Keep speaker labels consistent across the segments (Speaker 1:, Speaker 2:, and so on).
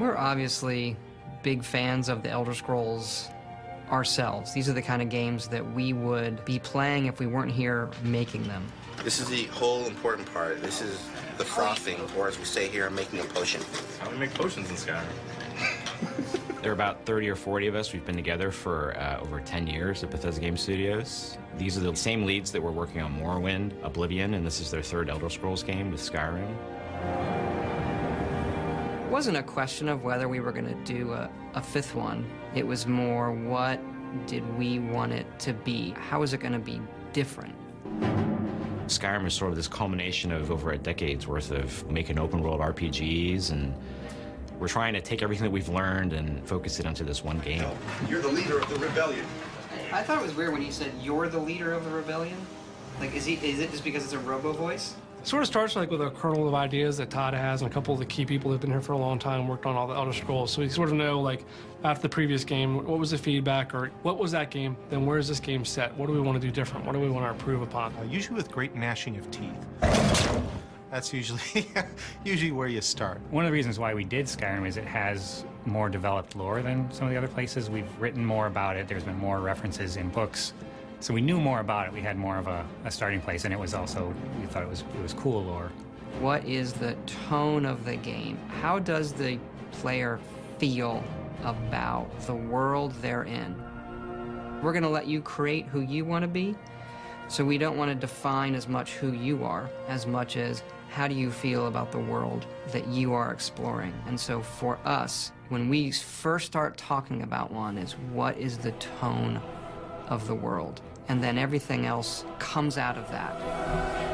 Speaker 1: We're obviously big fans of the Elder Scrolls ourselves. These are the kind of games that we would be playing if we weren't here making them.
Speaker 2: This is the whole important part. This is the frothing, or as we say here, making a potion.
Speaker 3: How do we make potions in Skyrim?
Speaker 4: There are about 30 or 40 of us. We've been together for uh, over 10 years at Bethesda Game Studios. These are the same leads that were working on Morrowind, Oblivion, and this is their third Elder Scrolls game with Skyrim.
Speaker 1: It wasn't a question of whether we were going to do a, a fifth one. It was more what did we want it to be? How is it going to be different?
Speaker 4: Skyrim is sort of this culmination of over a decade's worth of making open world RPGs, and we're trying to take everything that we've learned and focus it onto this one game.
Speaker 5: You're the leader of the rebellion.
Speaker 1: I thought it was weird when you said you're the leader of the rebellion. Like, is he? Is it just because it's a robo voice?
Speaker 6: Sort of starts like with a kernel of ideas that Todd has, and a couple of the key people who've been here for a long time worked on all the Elder Scrolls. So you sort of know, like, after the previous game, what was the feedback, or what was that game? Then where is this game set? What do we want to do different? What do we want to improve upon?
Speaker 7: Uh, usually with great gnashing of teeth. That's usually usually where you start.
Speaker 8: One of the reasons why we did Skyrim is it has more developed lore than some of the other places. We've written more about it. There's been more references in books. So we knew more about it. We had more of a, a starting place, and it was also we thought it was it was cool lore.
Speaker 1: What is the tone of the game? How does the player feel about the world they're in? We're going to let you create who you want to be, so we don't want to define as much who you are as much as how do you feel about the world that you are exploring. And so for us, when we first start talking about one, is what is the tone of the world? And then everything else comes out of that.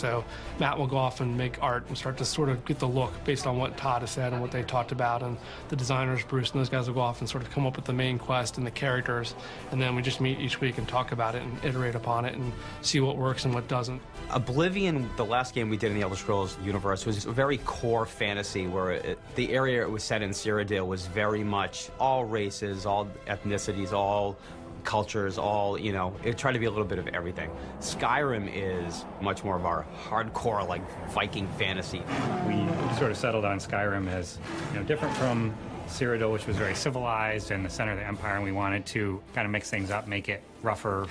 Speaker 6: So Matt will go off and make art and start to sort of get the look based on what Todd has said and what they talked about. And the designers, Bruce and those guys will go off and sort of come up with the main quest and the characters. And then we just meet each week and talk about it and iterate upon it and see what works and what doesn't.
Speaker 9: Oblivion, the last game we did in the Elder Scrolls universe, was a very core fantasy where it, the area it was set in Cyrodiil was very much all races, all ethnicities, all cultures, all, you know, it tried to be a little bit of everything. Skyrim is much more of our hardcore, like, Viking fantasy.
Speaker 8: We sort of settled on Skyrim as, you know, different from Cyrodiil, which was very civilized and the center of the empire, and we wanted to kind of mix things up, make it rougher,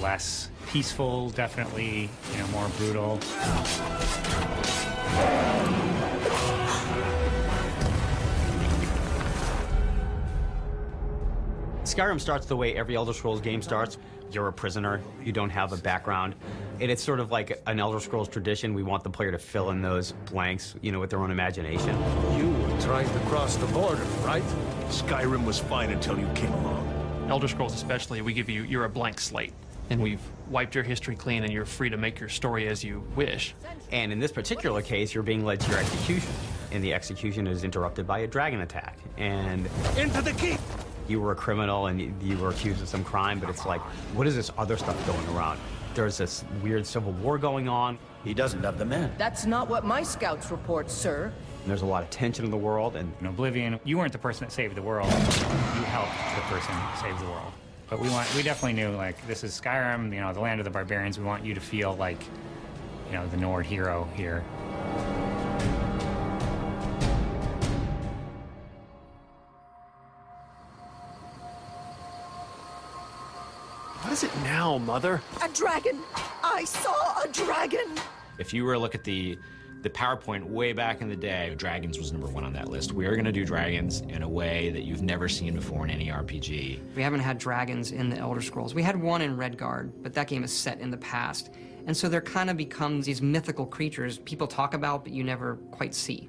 Speaker 8: less peaceful, definitely, you know, more brutal.
Speaker 9: Skyrim starts the way every Elder Scrolls game starts. You're a prisoner, you don't have a background. And it's sort of like an Elder Scrolls tradition. We want the player to fill in those blanks, you know, with their own imagination.
Speaker 5: You were trying to cross the border, right? Skyrim was fine until you came along.
Speaker 10: Elder Scrolls especially, we give you, you're a blank slate. And we've wiped your history clean and you're free to make your story as you wish.
Speaker 9: And in this particular case, you're being led to your execution. And the execution is interrupted by a dragon attack. And
Speaker 5: Into the keep!
Speaker 9: You were a criminal and you- you were accused of some crime, but it's like, what is this other stuff going around? There's this weird civil war going on.
Speaker 5: He doesn't have the men.
Speaker 11: That's not what my scouts report, sir.
Speaker 9: And there's a lot of tension in the world, and
Speaker 8: In Oblivion, you weren't the person that saved the world. You helped the person save the world. But we want, we definitely knew, like, this is Skyrim, you know, the land of the barbarians. We want you to feel like, you know, the Nord hero here.
Speaker 10: Is it now, Mother?
Speaker 11: A dragon! I saw a dragon!
Speaker 4: If you were to look at the the PowerPoint way back in the day, dragons was number one on that list. We are going to do dragons in a way that you've never seen before in any RPG.
Speaker 1: We haven't had dragons in the Elder Scrolls. We had one in Redguard, but that game is set in the past. And so there kind of becomes these mythical creatures people talk about, but you never quite see.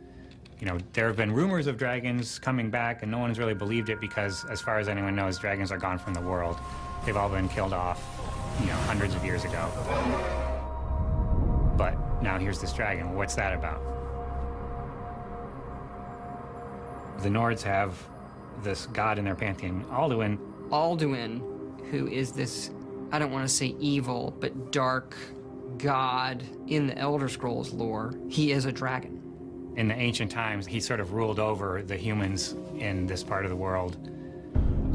Speaker 8: You know, there have been rumors of dragons coming back, and no one's really believed it because, as far as anyone knows, dragons are gone from the world. They've all been killed off, you know, hundreds of years ago. But now here's this dragon. What's that about? The Nords have this god in their pantheon, Alduin.
Speaker 1: Alduin, who is this, I don't want to say evil, but dark god in the Elder Scrolls lore, he is a dragon.
Speaker 8: In the ancient times, he sort of ruled over the humans in this part of the world.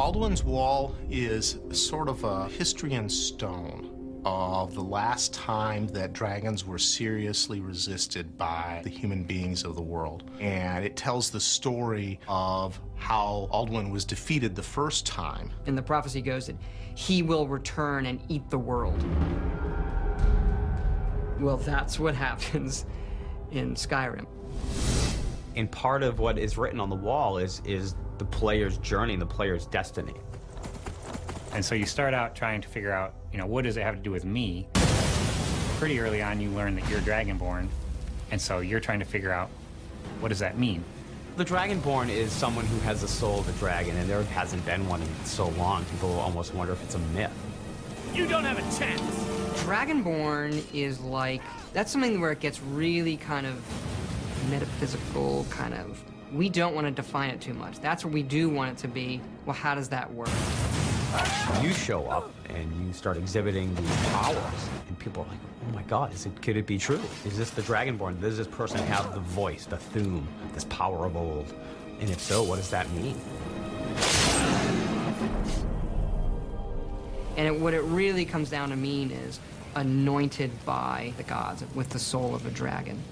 Speaker 7: Alduin's Wall is sort of a history in stone. of the last time that dragons were seriously resisted by the human beings of the world. And it tells the story of how Alduin was defeated the first time.
Speaker 1: And the prophecy goes that he will return and eat the world. Well, that's what happens in Skyrim.
Speaker 9: And part of what is written on the wall is is the player's journey, the player's destiny.
Speaker 8: And so you start out trying to figure out, you know, what does it have to do with me? Pretty early on, you learn that you're Dragonborn, and so you're trying to figure out what does that mean.
Speaker 9: The Dragonborn is someone who has the soul of a dragon, and there hasn't been one in so long. People almost wonder if it's a myth.
Speaker 10: You don't have a chance.
Speaker 1: Dragonborn is like that's something where it gets really kind of metaphysical, kind of. We don't want to define it too much. That's what we do want it to be. Well, how does that work?
Speaker 9: You show up and you start exhibiting these powers, and people are like, "Oh my God, is it? Could it be true? Is this the Dragonborn? Does this person have the voice, the Thu'um, this power of old? And if so, what does that mean?"
Speaker 1: And it, what it really comes down to mean is anointed by the gods with the soul of a dragon.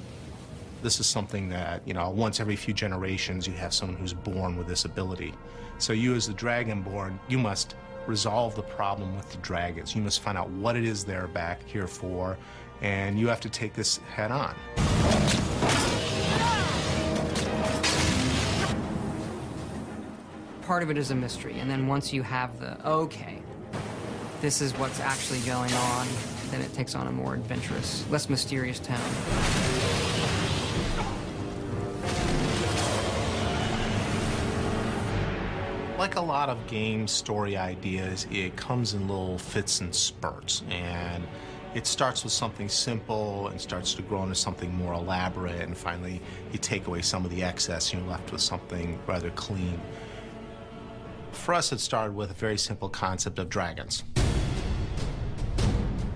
Speaker 7: This is something that, you know, once every few generations you have someone who's born with this ability. So you as the Dragonborn, you must resolve the problem with the dragons. You must find out what it is they're back here for, and you have to take this head on.
Speaker 1: Part of it is a mystery, and then once you have the, okay, this is what's actually going on, then it takes on a more adventurous, less mysterious tone.
Speaker 7: Like a lot of game story ideas, it comes in little fits and spurts. And it starts with something simple and starts to grow into something more elaborate. And finally, you take away some of the excess and you're left with something rather clean. For us, it started with a very simple concept of dragons.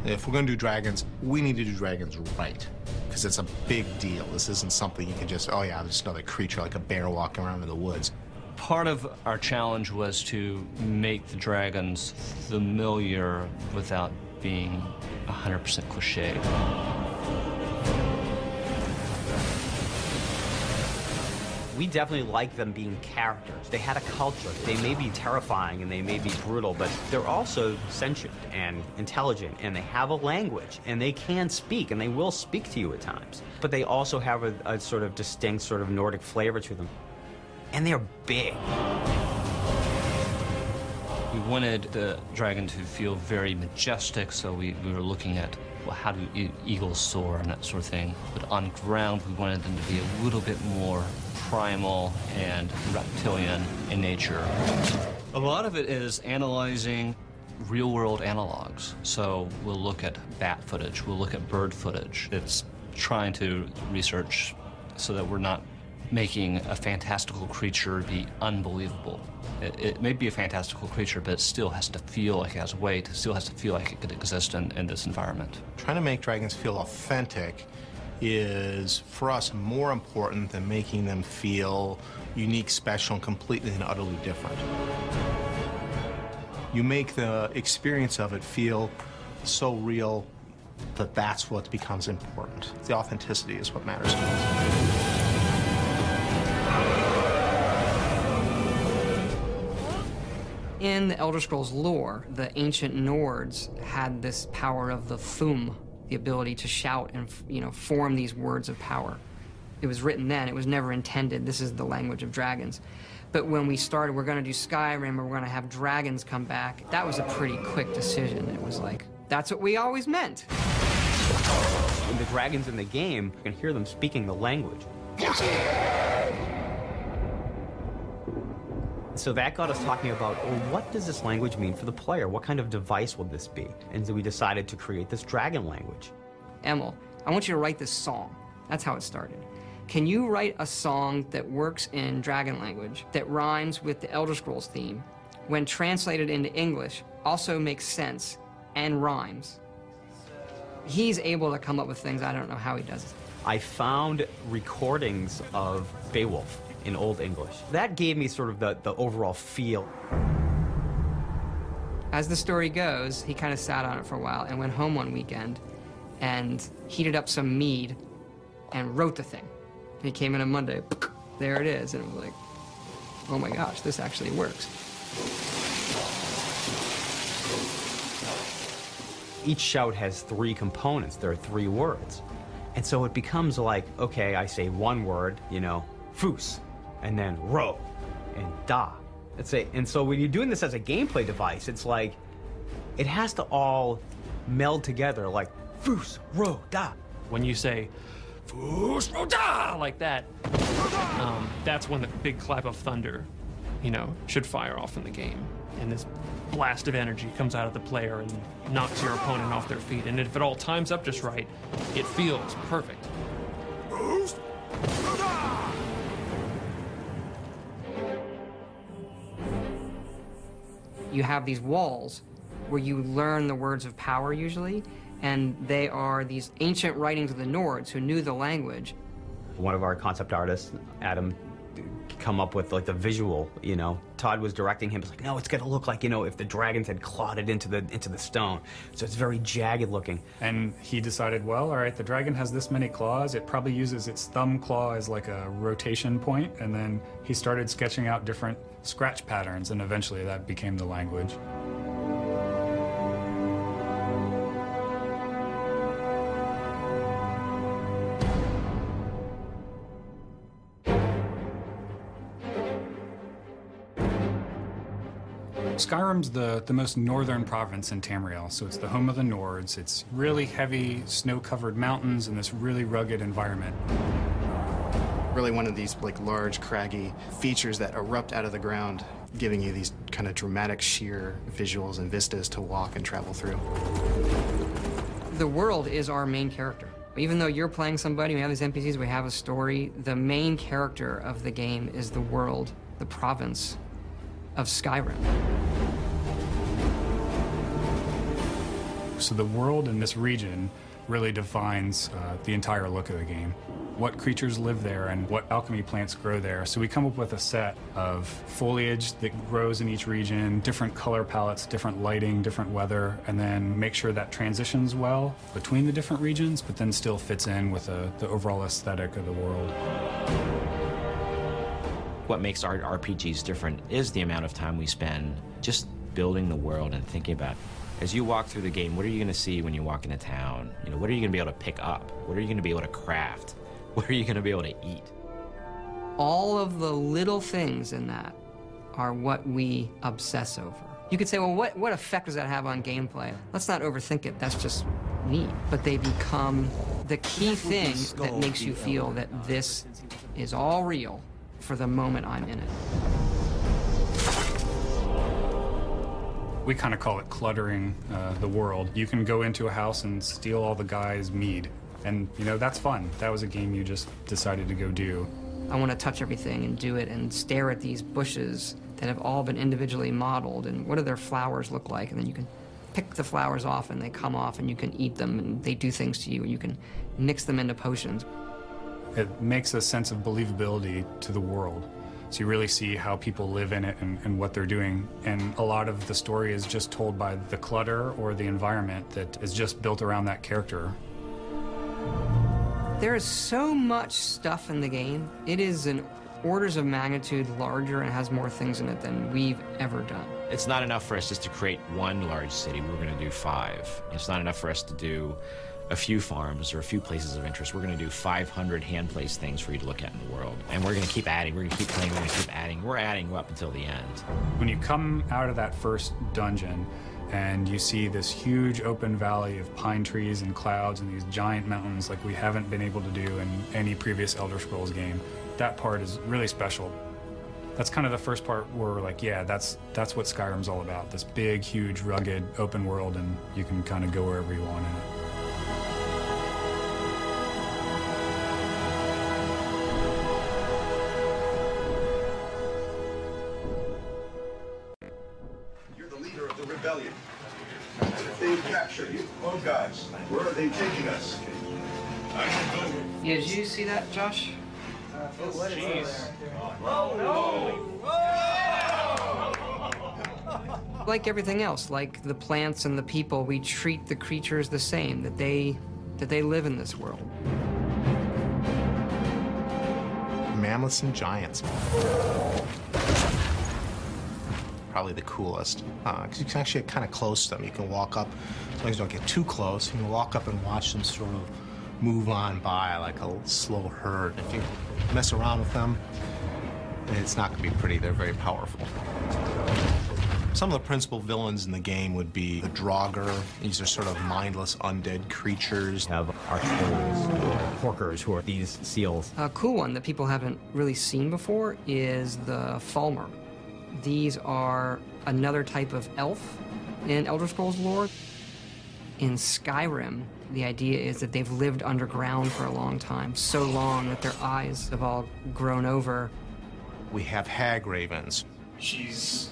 Speaker 7: If we're going to do dragons, we need to do dragons right. Because it's a big deal. This isn't something you can just, oh yeah, there's another creature like a bear walking around in the woods.
Speaker 3: Part of our challenge was to make the dragons familiar without being 100% cliche.
Speaker 9: We definitely like them being characters. They had a culture. They may be terrifying and they may be brutal, but they're also sentient and intelligent and they have a language and they can speak and they will speak to you at times. But they also have a, a sort of distinct sort of Nordic flavor to them and they're big.
Speaker 3: We wanted the dragon to feel very majestic, so we, we were looking at well, how do eagles soar and that sort of thing. But on ground, we wanted them to be a little bit more primal and reptilian in nature. A lot of it is analyzing real world analogs. So we'll look at bat footage, we'll look at bird footage. It's trying to research so that we're not making a fantastical creature be unbelievable. It, it, may be a fantastical creature, but it still has to feel like it has weight. It still has to feel like it could exist in, in this environment.
Speaker 7: Trying to make dragons feel authentic is, for us, more important than making them feel unique, special, and completely and utterly different. You make the experience of it feel so real that that's what becomes important. The authenticity is what matters to
Speaker 1: in the Elder Scrolls lore, the ancient Nords had this power of the Thu'um, the ability to shout and you know form these words of power. It was written then. It was never intended. This is the language of dragons. But when we started, we're going to do Skyrim, or we're going to have dragons come back. That was a pretty quick decision. It was like that's what we always meant.
Speaker 9: When the dragons in the game, you can hear them speaking the language. So that got us talking about, well, what does this language mean for the player? What kind of device will this be? And so we decided to create this dragon language.
Speaker 1: Emil, I want you to write this song. That's how it started. Can you write a song that works in dragon language, that rhymes with the Elder Scrolls theme, when translated into English, also makes sense and rhymes? He's able to come up with things, I don't know how he does it.
Speaker 9: I found recordings of Beowulf in Old English. That gave me sort of the, the overall feel.
Speaker 1: As the story goes, he kind of sat on it for a while and went home one weekend and heated up some mead and wrote the thing. He came in on Monday, there it is, and it was like, oh my gosh, this actually works.
Speaker 9: Each shout has three components. There are three words. And so it becomes like, okay, I say one word, you know, fus, and then ro, and da. Let's say, and so when you're doing this as a gameplay device, it's like, it has to all meld together, like fus, ro, da.
Speaker 10: When you say, fus, ro, da, like that, um, that's when the big clap of thunder, you know, should fire off in the game. And this blast of energy comes out of the player and knocks your opponent off their feet. And if it all times up just right, it feels perfect.
Speaker 1: You have these walls where you learn the words of power usually, and they are these ancient writings of the Nords who knew the language.
Speaker 9: One of our concept artists, Adam, come up with like the visual, you know. Todd was directing him. It's like, no, it's gonna look like, you know, if the dragons had clawed it into the into the stone. So it's very jagged looking.
Speaker 12: And he decided, well, all right, the dragon has this many claws. It probably uses its thumb claw as like a rotation point, and then he started sketching out different scratch patterns, and eventually that became the language. Skyrim's the, the most northern province in Tamriel, so it's the home of the Nords. It's really heavy, snow-covered mountains and this really rugged environment.
Speaker 13: Really one of these like large, craggy features that erupt out of the ground, giving you these kind of dramatic, sheer visuals and vistas to walk and travel through.
Speaker 1: The world is our main character. Even though you're playing somebody, we have these NPCs, we have a story, the main character of the game is the world, the province of Skyrim.
Speaker 12: So the world in this region really defines uh, the entire look of the game. What creatures live there and what alchemy plants grow there. So we come up with a set of foliage that grows in each region, different color palettes, different lighting, different weather, and then make sure that transitions well between the different regions, but then still fits in with uh, the overall aesthetic of the world.
Speaker 4: What makes our RPGs different is the amount of time we spend just building the world and thinking about as you walk through the game, what are you going to see when you walk into town? You know, what are you going to be able to pick up? What are you going to be able to craft? What are you going to be able to eat?
Speaker 1: All of the little things in that are what we obsess over. You could say, well, what, what effect does that have on gameplay? Let's not overthink it. That's just neat. But they become the key thing that makes you feel that this is all real for the moment I'm in it.
Speaker 12: We kind of call it cluttering uh, the world. You can go into a house and steal all the guy's mead. And, you know, that's fun. That was a game you just decided to go do.
Speaker 1: I want to touch everything and do it and stare at these bushes that have all been individually modeled and what do their flowers look like? And then you can pick the flowers off and they come off and you can eat them and they do things to you and you can mix them into potions.
Speaker 12: It makes a sense of believability to the world. So you really see how people live in it and, and, what they're doing. And a lot of the story is just told by the clutter or the environment that is just built around that character.
Speaker 1: There is so much stuff in the game. It is an orders of magnitude larger and has more things in it than we've ever done.
Speaker 4: It's not enough for us just to create one large city. We're going to do five. It's not enough for us to do a few farms or a few places of interest. We're going to do 500 hand-placed things for you to look at in the world. And we're going to keep adding. We're going to keep playing. We're going to keep adding. We're adding up until the end.
Speaker 12: When you come out of that first dungeon and you see this huge open valley of pine trees and clouds and these giant mountains like we haven't been able to do in any previous Elder Scrolls game, that part is really special. That's kind of the first part where we're like, yeah, that's that's what Skyrim's all about. This big, huge, rugged, open world, and you can kind of go wherever you want in it.
Speaker 1: See that, Josh?
Speaker 14: Uh, what is
Speaker 1: Whoa, no! Whoa! like everything else, like the plants and the people, we treat the creatures the same, that they that they live in this world.
Speaker 7: Mammoths and giants. Probably the coolest, because you can actually get kind of close to them. You can walk up, as long as you don't get too close, you can walk up and watch them sort of move on by like a slow herd. If you mess around with them, it's not going to be pretty. They're very powerful. Some of the principal villains in the game would be the Draugr. These are sort of mindless undead creatures.
Speaker 9: Have archholes or horkers, who are these seals.
Speaker 1: A cool one that people haven't really seen before is the Falmer. These are another type of elf in Elder Scrolls lore. In Skyrim, the idea is that they've lived underground for a long time, so long that their eyes have all grown over.
Speaker 7: We have hagravens,
Speaker 15: She's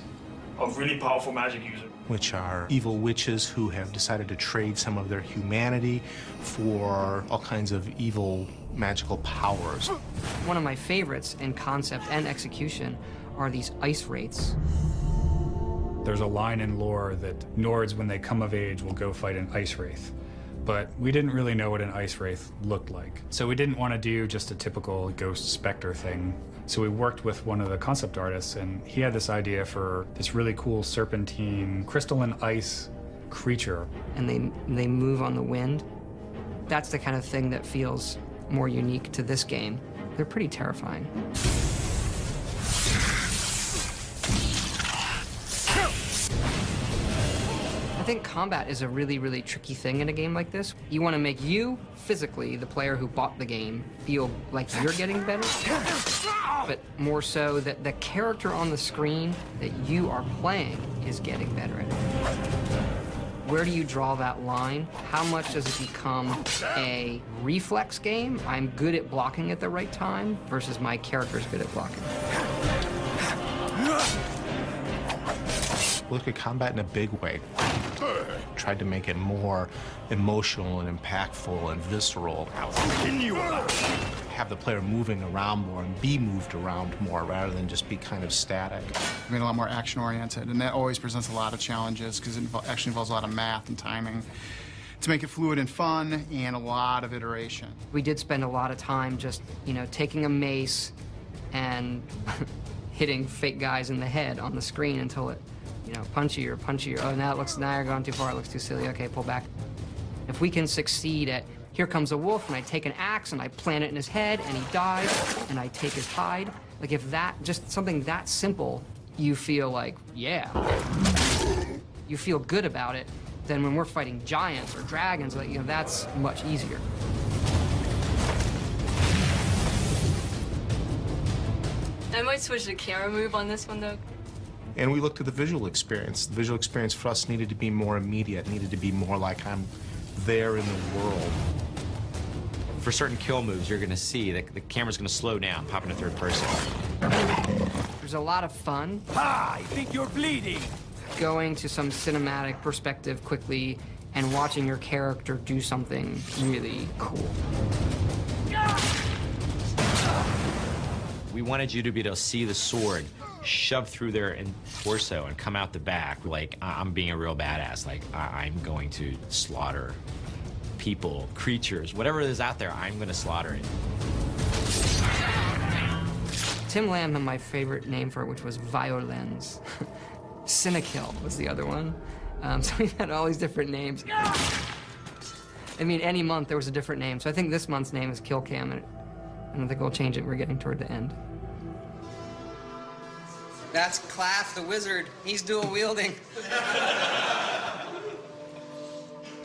Speaker 15: a really powerful magic user.
Speaker 7: which are evil witches who have decided to trade some of their humanity for all kinds of evil magical powers.
Speaker 1: One of my favorites in concept and execution are these ice wraiths.
Speaker 12: There's a line in lore that Nords, when they come of age, will go fight an ice wraith. But we didn't really know what an ice wraith looked like. So we didn't want to do just a typical ghost specter thing. So we worked with one of the concept artists, and he had this idea for this really cool serpentine crystalline ice creature.
Speaker 1: and they they move on the wind. That's the kind of thing that feels more unique to this game. They're pretty terrifying. Think combat is a really, really tricky thing in a game like this. You want to make you, physically, the player who bought the game, feel like you're getting better, but more so that the character on the screen that you are playing is getting better at. Where do you draw that line? How much does it become a reflex game? I'm good at blocking at the right time versus my character's good at blocking.
Speaker 7: Look at combat in a big way. Tried to make it more emotional and impactful and visceral. Have the player moving around more and be moved around more rather than just be kind of static.
Speaker 13: I mean, a lot more action oriented, and that always presents a lot of challenges because it actually involves a lot of math and timing to make it fluid and fun and a lot of iteration.
Speaker 1: We did spend a lot of time just, you know, taking a mace and hitting fake guys in the head on the screen until it, you know, punchier, punchier. Oh, now it looks, now you're going too far. It looks too silly. Okay, pull back. If we can succeed at, here comes a wolf, and I take an axe and I plant it in his head, and he dies, and I take his hide. Like, if that, just something that simple, you feel like, yeah. You feel good about it, then when we're fighting giants or dragons, like, you know, that's much easier.
Speaker 16: I might switch the camera move on this one though.
Speaker 7: And we looked at the visual experience. The visual experience for us needed to be more immediate, needed to be more like I'm there in the world.
Speaker 4: For certain kill moves, you're going to see that the camera's going to slow down, pop into third person.
Speaker 1: There's a lot of fun.
Speaker 5: Ah, I think you're bleeding.
Speaker 1: Going to some cinematic perspective quickly and watching your character do something really cool.
Speaker 4: We wanted you to be able to see the sword shove through their torso and come out the back like I'm being a real badass. Like I'm going to slaughter people, creatures, whatever is out there. I'm going to slaughter it.
Speaker 1: Tim Lamb had my favorite name for it, which was Violens. Cinekill was the other one. Um, so we had all these different names. I mean, any month there was a different name. So I think this month's name is Kill Cam, and I don't think we'll change it. We're getting toward the end. That's Claff the wizard. He's dual wielding.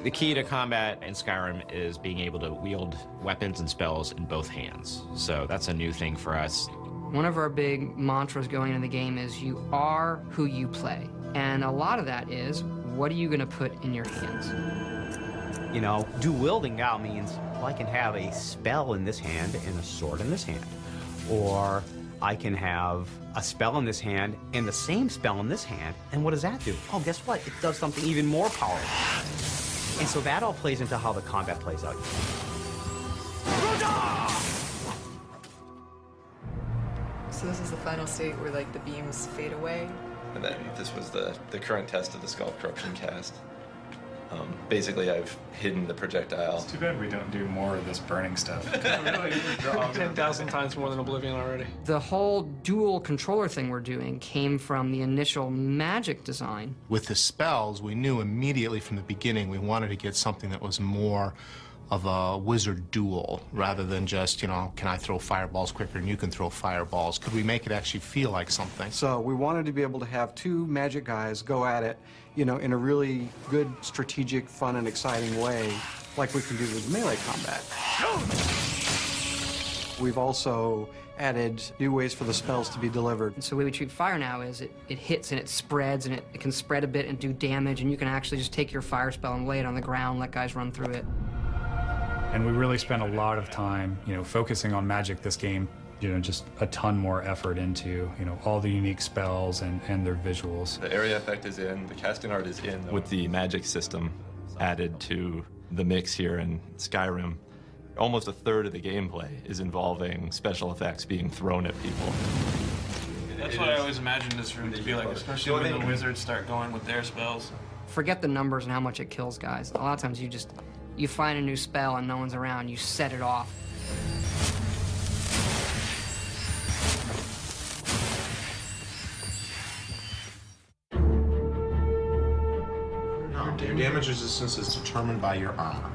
Speaker 4: The key to combat in Skyrim is being able to wield weapons and spells in both hands. So that's a new thing for us.
Speaker 1: One of our big mantras going into the game is you are who you play. And a lot of that is what are you going to put in your hands?
Speaker 9: You know, do wielding now means well, I can have a spell in this hand and a sword in this hand. Or I can have a spell in this hand and the same spell in this hand. And what does that do? Oh, guess what? It does something even more powerful. And so that all plays into how the combat plays out.
Speaker 17: So this is the final state where like the beams fade away. And then this was the, the current test of the Skull Corruption cast. Um, basically, I've hidden the projectile.
Speaker 12: Too bad we don't do more of this burning stuff.
Speaker 6: 10,000 times more than Oblivion already.
Speaker 1: The whole dual controller thing we're doing came from the initial magic design.
Speaker 7: With the spells, we knew immediately from the beginning we wanted to get something that was more of a wizard duel rather than just, you know, can I throw fireballs quicker than you can throw fireballs? Could we make it actually feel like something?
Speaker 18: So we wanted to be able to have two magic guys go at it, you know, in a really good, strategic, fun, and exciting way, like we can do with melee combat. We've also added new ways for the spells to be delivered.
Speaker 1: So the way we treat fire now is it, it hits and it spreads and it, it can spread a bit and do damage and you can actually just take your fire spell and lay it on the ground, let guys run through it.
Speaker 12: And we really spent a lot of time, you know, focusing on magic this game, you know, just a ton more effort into, you know, all the unique spells and, and their visuals.
Speaker 17: The area effect is in, the casting art is in. With the magic system added to the mix here in Skyrim, almost a third of the gameplay is involving special effects being thrown at people.
Speaker 19: That's what I always imagined this room to be like, especially when the wizards start going with their spells.
Speaker 1: Forget the numbers and how much it kills guys. A lot of times you just, you find a new spell and no one's around, you set it off.
Speaker 7: Your damage resistance is determined by your armor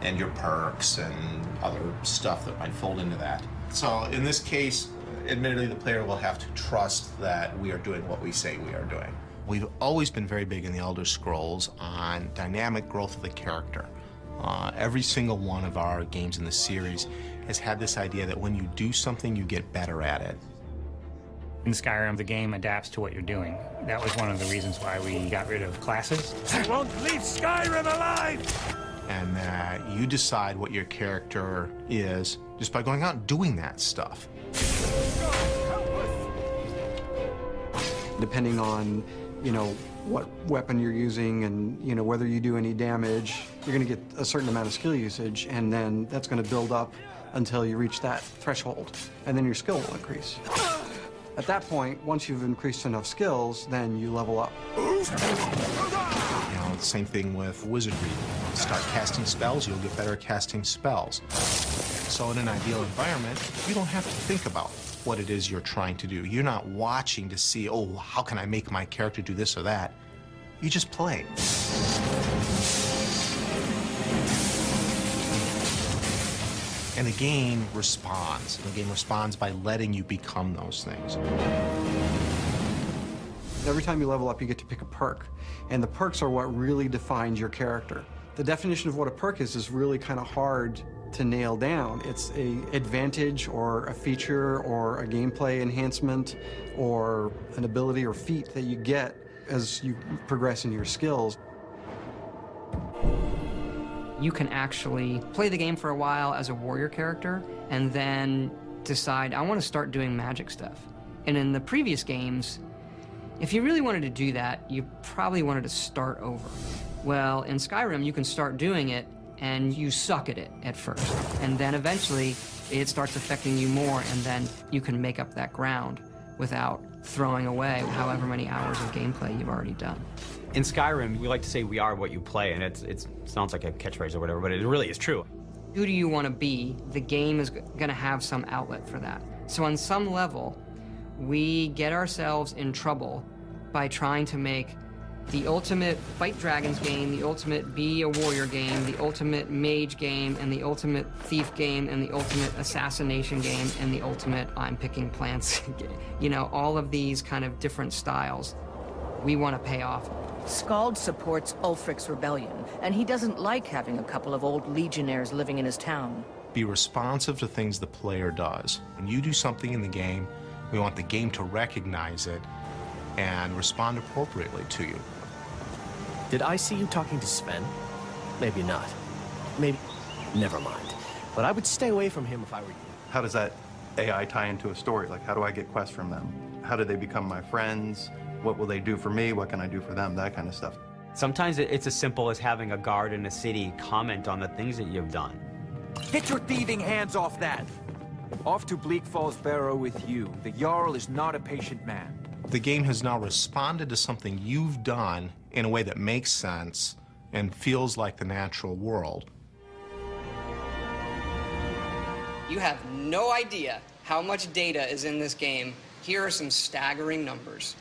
Speaker 7: and your perks and other stuff that might fold into that. So in this case, admittedly, the player will have to trust that we are doing what we say we are doing. We've always been very big in the Elder Scrolls on dynamic growth of the character. Uh, every single one of our games in the series has had this idea that when you do something, you get better at it.
Speaker 8: In Skyrim, the game adapts to what you're doing. That was one of the reasons why we got rid of classes.
Speaker 5: I won't leave Skyrim alive!
Speaker 7: and that you decide what your character is just by going out and doing that stuff.
Speaker 18: Depending on, you know, what weapon you're using and, you know, whether you do any damage, you're going to get a certain amount of skill usage, and then that's going to build up until you reach that threshold, and then your skill will increase. At that point, once you've increased enough skills, then you level up.
Speaker 7: You know, same thing with wizardry. Start casting spells, you'll get better at casting spells. So in an ideal environment, you don't have to think about what it is you're trying to do. You're not watching to see, oh, how can I make my character do this or that? You just play. And the game responds. The game responds by letting you become those things.
Speaker 18: Every time you level up, you get to pick a perk. And the perks are what really defines your character. The definition of what a perk is is really kind of hard to nail down. It's a advantage or a feature or a gameplay enhancement or an ability or feat that you get as you progress in your skills.
Speaker 1: You can actually play the game for a while as a warrior character and then decide, I want to start doing magic stuff. And in the previous games, if you really wanted to do that, you probably wanted to start over. Well, in Skyrim, you can start doing it and you suck at it at first. And then eventually it starts affecting you more, and then you can make up that ground without throwing away however many hours of gameplay you've already done.
Speaker 9: In Skyrim, we like to say we are what you play, and it's, it's, it sounds like a catchphrase or whatever, but it really is true.
Speaker 1: Who do you want to be? The game is going to have some outlet for that. So, on some level, we get ourselves in trouble by trying to make the ultimate fight dragons game, the ultimate be a warrior game, the ultimate mage game, and the ultimate thief game, and the ultimate assassination game, and the ultimate I'm picking plants. you know, all of these kind of different styles we want to pay off.
Speaker 11: Skald supports Ulfric's rebellion, and he doesn't like having a couple of old legionnaires living in his town.
Speaker 7: Be responsive to things the player does. When you do something in the game, we want the game to recognize it and respond appropriately to you.
Speaker 20: Did I see you talking to Sven? Maybe not. Maybe. Never mind. But I would stay away from him if I were you.
Speaker 21: How does that AI tie into a story? Like, how do I get quests from them? How do they become my friends? What will they do for me? What can I do for them? That kind of stuff.
Speaker 9: Sometimes it's as simple as having a guard in a city comment on the things that you've done.
Speaker 22: Get your thieving hands off that! Off to Bleak Falls Barrow with you. The Jarl is not a patient man.
Speaker 7: The game has now responded to something you've done in a way that makes sense and feels like the natural world.
Speaker 1: You have no idea how much data is in this game. Here are some staggering numbers.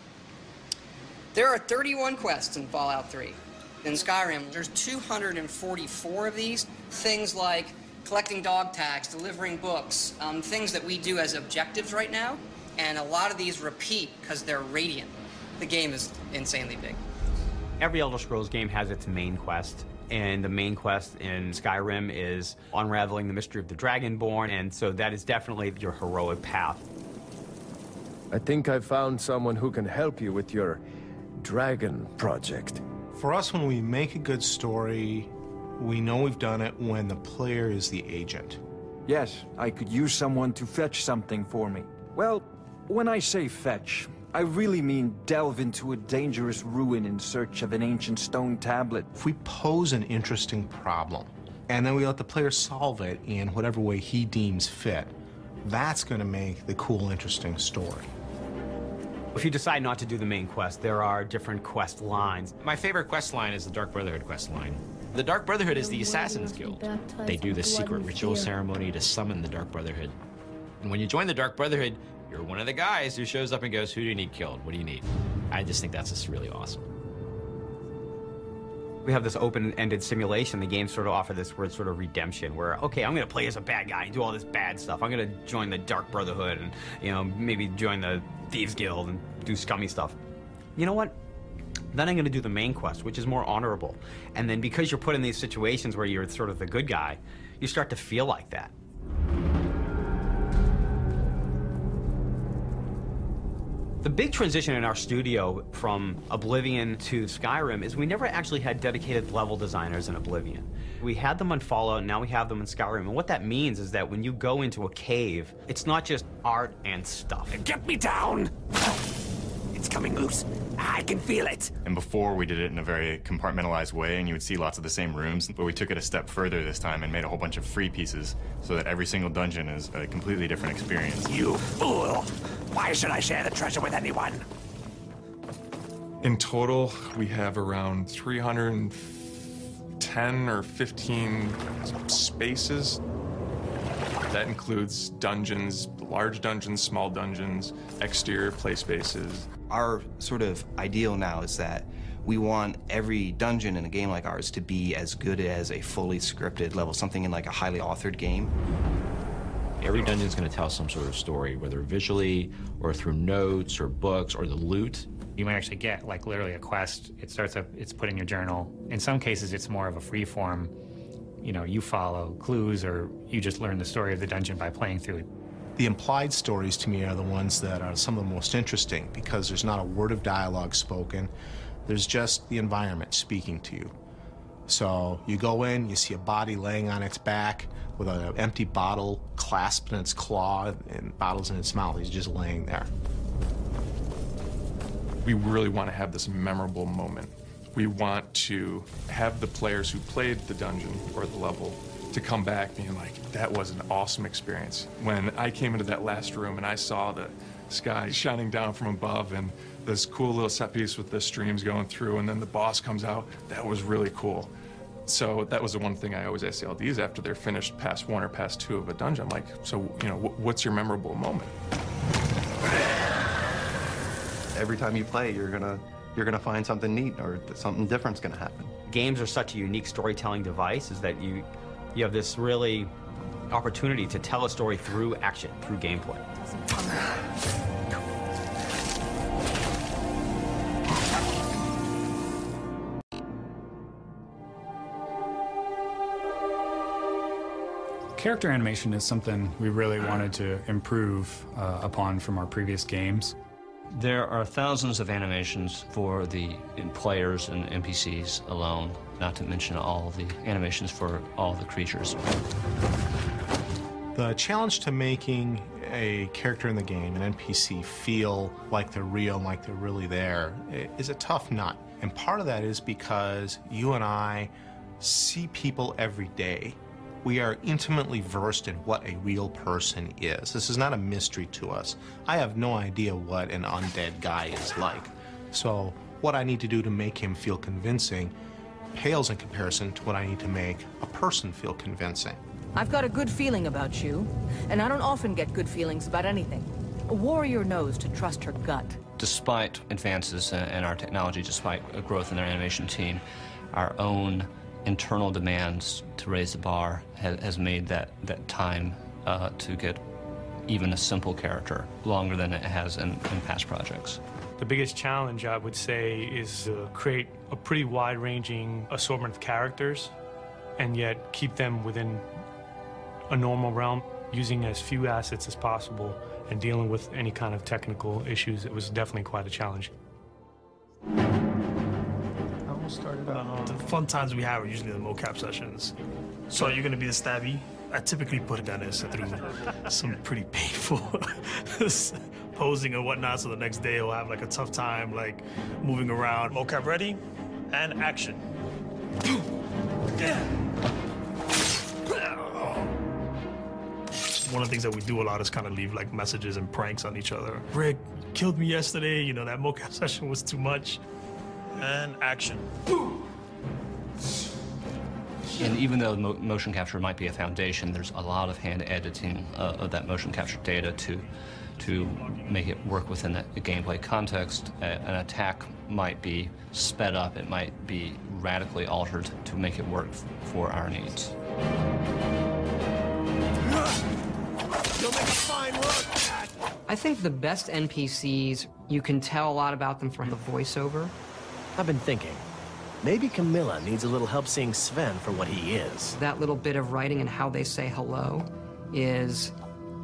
Speaker 1: There are 31 quests in Fallout 3. In Skyrim, there's 244 of these. Things like collecting dog tags, delivering books, um, things that we do as objectives right now. And a lot of these repeat because they're radiant. The game is insanely big.
Speaker 9: Every Elder Scrolls game has its main quest, and the main quest in Skyrim is unraveling the mystery of the Dragonborn, and so that is definitely your heroic path.
Speaker 23: I think I've found someone who can help you with your dragon project.
Speaker 7: For us, when we make a good story, we know we've done it when the player is the agent.
Speaker 22: Yes, I could use someone to fetch something for me. Well, when I say fetch, I really mean delve into a dangerous ruin in search of an ancient stone tablet.
Speaker 7: If we pose an interesting problem, and then we let the player solve it in whatever way he deems fit, that's going to make the cool, interesting story.
Speaker 9: If you decide not to do the main quest, there are different quest lines.
Speaker 4: My favorite quest line is the Dark Brotherhood quest line. The Dark Brotherhood is the Assassin's Guild. They do the secret ritual ceremony to summon the Dark Brotherhood. And when you join the Dark Brotherhood, you're one of the guys who shows up and goes, Who do you need killed? What do you need? I just think that's just really awesome.
Speaker 9: We have this open-ended simulation. The games sort of offer this word sort of redemption, where okay, I'm going to play as a bad guy and do all this bad stuff. I'm going to join the Dark Brotherhood and you know maybe join the Thieves Guild and do scummy stuff. You know what? Then I'm going to do the main quest, which is more honorable. And then because you're put in these situations where you're sort of the good guy, you start to feel like that. The big transition in our studio from Oblivion to Skyrim is we never actually had dedicated level designers in Oblivion. We had them on Fallout, now we have them in Skyrim. And what that means is that when you go into a cave, it's not just art and stuff.
Speaker 22: Get me down! It's coming loose. I can feel it.
Speaker 24: And before we did it in a very compartmentalized way, and you would see lots of the same rooms, but we took it a step further this time and made a whole bunch of free pieces so that every single dungeon is a completely different experience.
Speaker 22: You fool! Why should I share the treasure with anyone?
Speaker 25: In total, we have around 310 or 15 spaces. That includes dungeons, large dungeons, small dungeons, exterior play spaces.
Speaker 26: Our sort of ideal now is that we want every dungeon in a game like ours to be as good as a fully scripted level, something in like a highly authored game.
Speaker 4: Every dungeon's going to tell some sort of story, whether visually or through notes or books or the loot.
Speaker 8: You might actually get like literally a quest. It starts up, it's put in your journal. In some cases, it's more of a free form. You know, you follow clues or you just learn the story of the dungeon by playing through it.
Speaker 7: The implied stories to me are the ones that are some of the most interesting because there's not a word of dialogue spoken. There's just the environment speaking to you. So you go in, you see a body laying on its back with an empty bottle clasped in its claw and bottles in its mouth. He's just laying there.
Speaker 25: We really want to have this memorable moment. We want to have the players who played the dungeon or the level to come back being like, that was an awesome experience. When I came into that last room and I saw the sky shining down from above and this cool little set piece with the streams going through and then the boss comes out, that was really cool. So that was the one thing I always ask the LDs after they're finished past one or past two of a dungeon. Like, so, you know, what's your memorable moment?
Speaker 21: Every time you play, you're gonna you're gonna find something neat or something different's gonna happen.
Speaker 9: Games are such a unique storytelling device is that you you have this really opportunity to tell a story through action, through gameplay.
Speaker 12: Character animation is something we really wanted to improve uh, upon from our previous games.
Speaker 27: There are thousands of animations for the players and NPCs alone, not to mention all the animations for all the creatures.
Speaker 7: The challenge to making a character in the game, an NPC, feel like they're real, and like they're really there, is a tough nut. And part of that is because you and I see people every day We are intimately versed in what a real person is. This is not a mystery to us. I have no idea what an undead guy is like. So what I need to do to make him feel convincing pales in comparison to what I need to make a person feel convincing.
Speaker 11: I've got a good feeling about you, and I don't often get good feelings about anything. A warrior knows to trust her gut.
Speaker 3: Despite advances in our technology, despite growth in our animation team, our own internal demands to raise the bar has, made that, that time uh, to get even a simple character longer than it has in, in past projects.
Speaker 28: The biggest challenge, I would say, is to create a pretty wide-ranging assortment of characters and yet keep them within a normal realm, using as few assets as possible and dealing with any kind of technical issues. It was definitely quite a challenge.
Speaker 6: Started out. Uh, the fun times we have are usually the mocap sessions. So you're gonna be the stabby. I typically put as through some pretty painful posing and whatnot. So the next day I'll have like a tough time like moving around. Mocap ready and action. One of the things that we do a lot is kind of leave like messages and pranks on each other. Rick killed me yesterday. You know that mocap session was too much. And action.
Speaker 3: And even though mo motion capture might be a foundation, there's a lot of hand editing uh, of that motion capture data to to make it work within a, gameplay context. A, an attack might be sped up, it might be radically altered to make it work for our needs.
Speaker 1: You'll make a fine work. I think the best NPCs, you can tell a lot about them from the voiceover.
Speaker 14: I've been thinking. Maybe Camilla needs a little help seeing Sven for what he is.
Speaker 1: That little bit of writing and how they say hello is,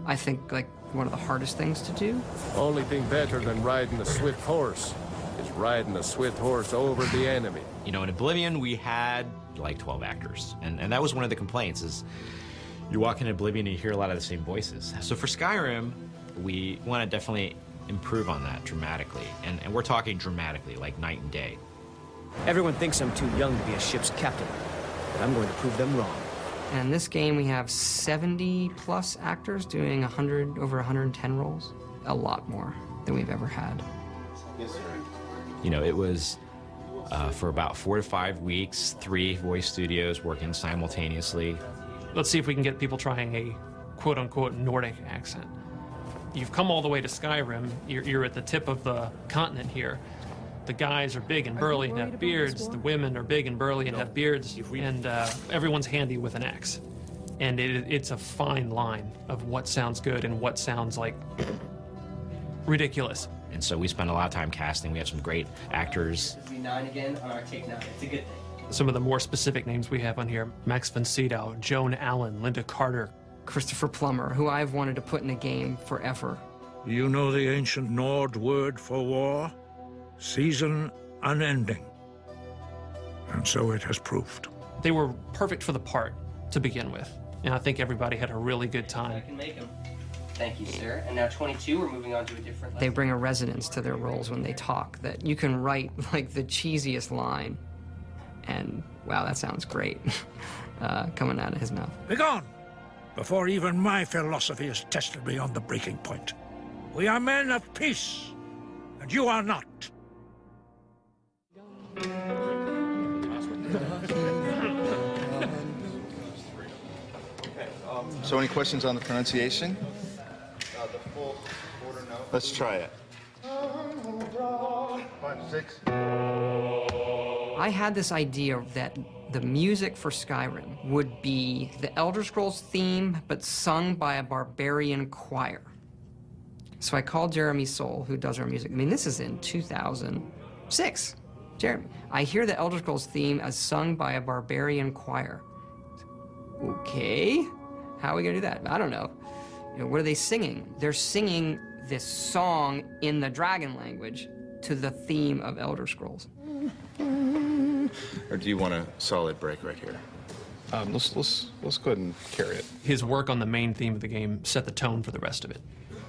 Speaker 1: I think, like one of the hardest things to do.
Speaker 23: Only thing better than riding a swift horse is riding a swift horse over the enemy.
Speaker 4: You know, in Oblivion, we had like 12 actors, and, and that was one of the complaints is you walk in Oblivion and you hear a lot of the same voices. So for Skyrim, we want to definitely improve on that dramatically, and, and we're talking dramatically, like night and day.
Speaker 14: Everyone thinks I'm too young to be a ship's captain, but I'm going to prove them wrong.
Speaker 1: And in this game, we have 70 plus actors doing 100 over 110 roles. A lot more than we've ever had.
Speaker 4: Yes, sir. You know, it was uh, for about four to five weeks, three voice studios working simultaneously.
Speaker 29: Let's see if we can get people trying a quote unquote Nordic accent. You've come all the way to Skyrim, you're, you're at the tip of the continent here the guys are big and burly and have beards. The women are big and burly and have beards. And uh, everyone's handy with an axe. And it, it's a fine line of what sounds good and what sounds like ridiculous.
Speaker 4: And so we spent a lot of time casting. We have some great actors.
Speaker 14: nine again on our take nine. It's a good thing.
Speaker 29: Some of the more specific names we have on here Max von Sydow, Joan Allen, Lynda Carter,
Speaker 1: Christopher Plummer, who I've wanted to put in a game forever.
Speaker 30: You know the ancient Nord word for war? Season unending. And so it has proved.
Speaker 29: They were perfect for the part to begin with. And I think everybody had a really good time.
Speaker 14: I can make them. Thank you, sir. And now 22, we're moving on to a different
Speaker 1: They bring a resonance to their roles when they talk that you can write like the cheesiest line. And wow, that sounds great uh, coming out of his mouth.
Speaker 30: Begone! Before even my philosophy has tested me on the breaking point. We are men of peace, and you are not.
Speaker 31: So any questions on the pronunciation? Let's try it. Five, six.
Speaker 1: I had this idea that the music for Skyrim would be the Elder Scrolls theme, but sung by a barbarian choir. So I called Jeremy Soule, who does our music. I mean, this is in 2006. Jeremy, I hear the Elder Scrolls theme as sung by a barbarian choir. Okay, how are we gonna do that? I don't know. You know, what are they singing? They're singing this song in the dragon language to the theme of Elder Scrolls.
Speaker 31: Or do you want a solid break right here?
Speaker 2: Um, let's let's let's go ahead and carry it.
Speaker 29: His work on the main theme of the game set the tone for the rest of it.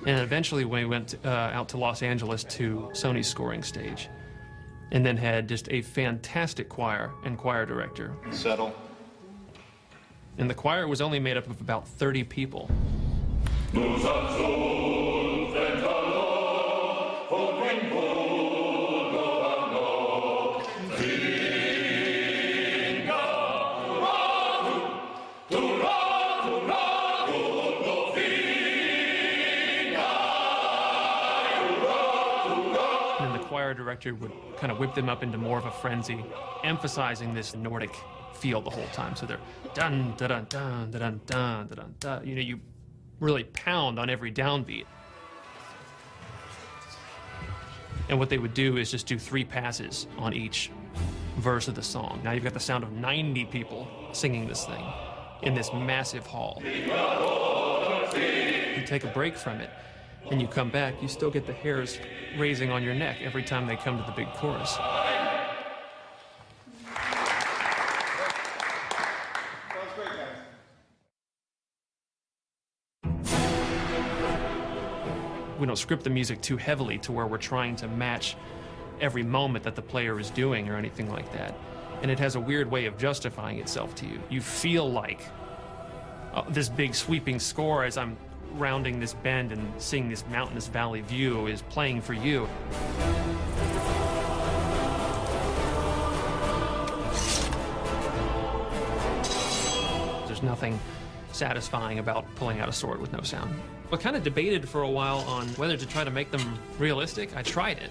Speaker 29: And eventually, when we went uh, out to Los Angeles to Sony's scoring stage, and then had just a fantastic choir and choir director.
Speaker 31: Settle.
Speaker 29: And the choir was only made up of about 30 people. prior director would kind of whip them up into more of a frenzy, emphasizing this Nordic feel the whole time. So they're dun da dun dun da dun dun da dun da. You know, you really pound on every downbeat. And what they would do is just do three passes on each verse of the song. Now you've got the sound of 90 people singing this thing in this massive hall. You take a break from it, and you come back, you still get the hairs raising on your neck every time they come to the big chorus. we don't script the music too heavily to where we're trying to match every moment that the player is doing or anything like that. And it has a weird way of justifying itself to you. You feel like uh, this big sweeping score as I'm rounding this bend and seeing this mountainous valley view is playing for you. There's nothing satisfying about pulling out a sword with no sound. I kind of debated for a while on whether to try to make them realistic. I tried it.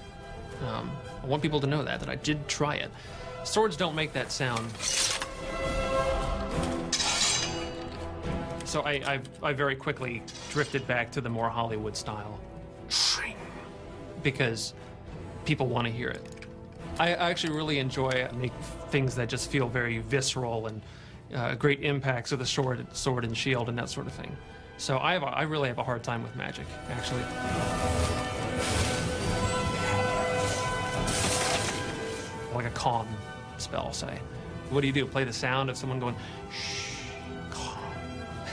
Speaker 29: Um, I want people to know that, that I did try it. Swords don't make that sound. So I, I, I very quickly drifted back to the more Hollywood style. Because people want to hear it. I I actually really enjoy make things that just feel very visceral and uh, great impacts of the sword, sword and shield and that sort of thing. So I have a, I really have a hard time with magic, actually. Like a calm spell, say. What do you do? Play the sound of someone going, shh.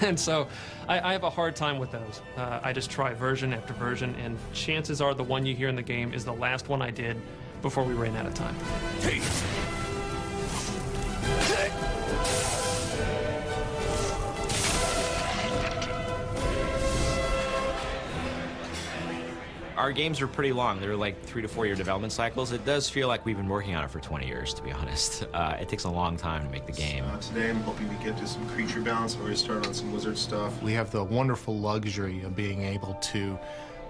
Speaker 29: And so I, I have a hard time with those. Uh, I just try version after version, and chances are the one you hear in the game is the last one I did before we ran out of time.
Speaker 4: Our games are pretty long. They're like three to four year development cycles. It does feel like we've been working on it for 20 years, to be honest. Uh, it takes a long time to make the game.
Speaker 31: Uh, today I'm hoping to get to some creature balance or start on some wizard stuff.
Speaker 7: We have the wonderful luxury of being able to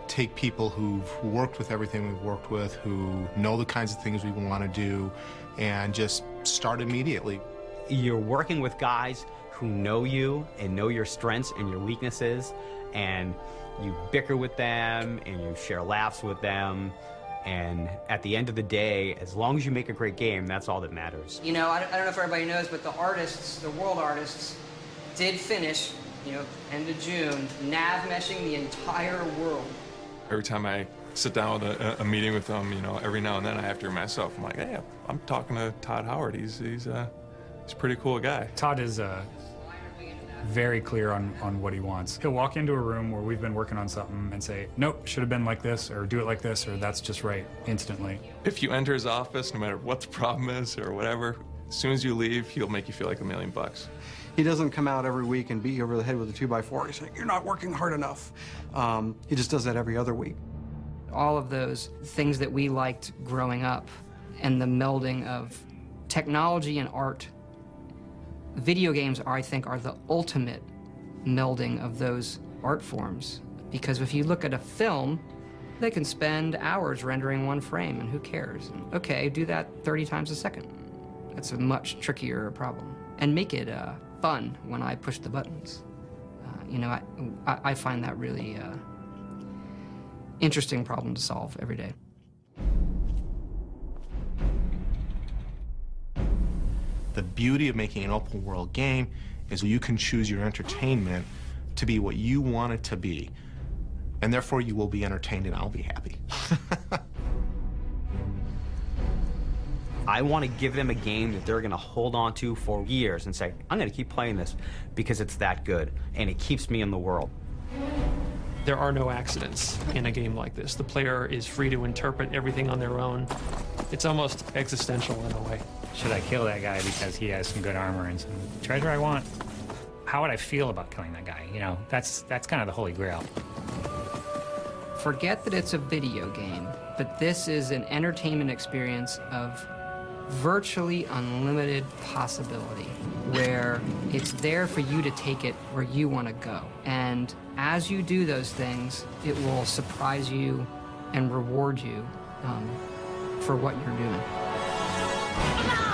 Speaker 7: take people who've worked with everything we've worked with, who know the kinds of things we want to do, and just start immediately.
Speaker 9: You're working with guys who know you and know your strengths and your weaknesses, and you bicker with them and you share laughs with them. And at the end of the day, as long as you make a great game, that's all that matters.
Speaker 1: You know, I don't, I don't know if everybody knows, but the artists, the world artists, did finish, you know, end of June, nav meshing the entire world.
Speaker 25: Every time I sit down with a, a meeting with them, you know, every now and then I have to remind myself, I'm like, hey, I'm talking to Todd Howard. He's he's uh, he's a pretty cool guy.
Speaker 12: Todd is uh, very clear on, on what he wants. He'll walk into a room where we've been working on something and say, nope, should have been like this, or do it like this, or that's just right, instantly.
Speaker 25: If you enter his office, no matter what the problem is or whatever, as soon as you leave, he'll make you feel like a million bucks.
Speaker 32: He doesn't come out every week and beat you over the head with a two by four. He's like, you're not working hard enough. Um, he just does that every other week.
Speaker 1: All of those things that we liked growing up and the melding of technology and art. Video games, are, I think, are the ultimate melding of those art forms. Because if you look at a film, they can spend hours rendering one frame, and who cares? Okay, do that 30 times a second. That's a much trickier problem. And make it uh, fun when I push the buttons. Uh, you know, I, I, I find that really uh, interesting problem to solve every day.
Speaker 7: The beauty of making an open world game is you can choose your entertainment to be what you want it to be. And therefore you will be entertained and I'll be happy.
Speaker 9: I want to give them a game that they're going to hold on to for years and say, I'm going to keep playing this because it's that good and it keeps me in the world.
Speaker 29: There are no accidents in a game like this. The player is free to interpret everything on their own. It's almost existential in a way.
Speaker 8: Should I kill that guy because he has some good armor and some treasure I want? how would I feel about killing that guy? You know, that's that's kind of the holy grail.
Speaker 1: Forget that it's a video game, but this is an entertainment experience of virtually unlimited possibility where it's there for you to take it where you want to go. And as you do those things, it will surprise you and reward you um, for what you're doing.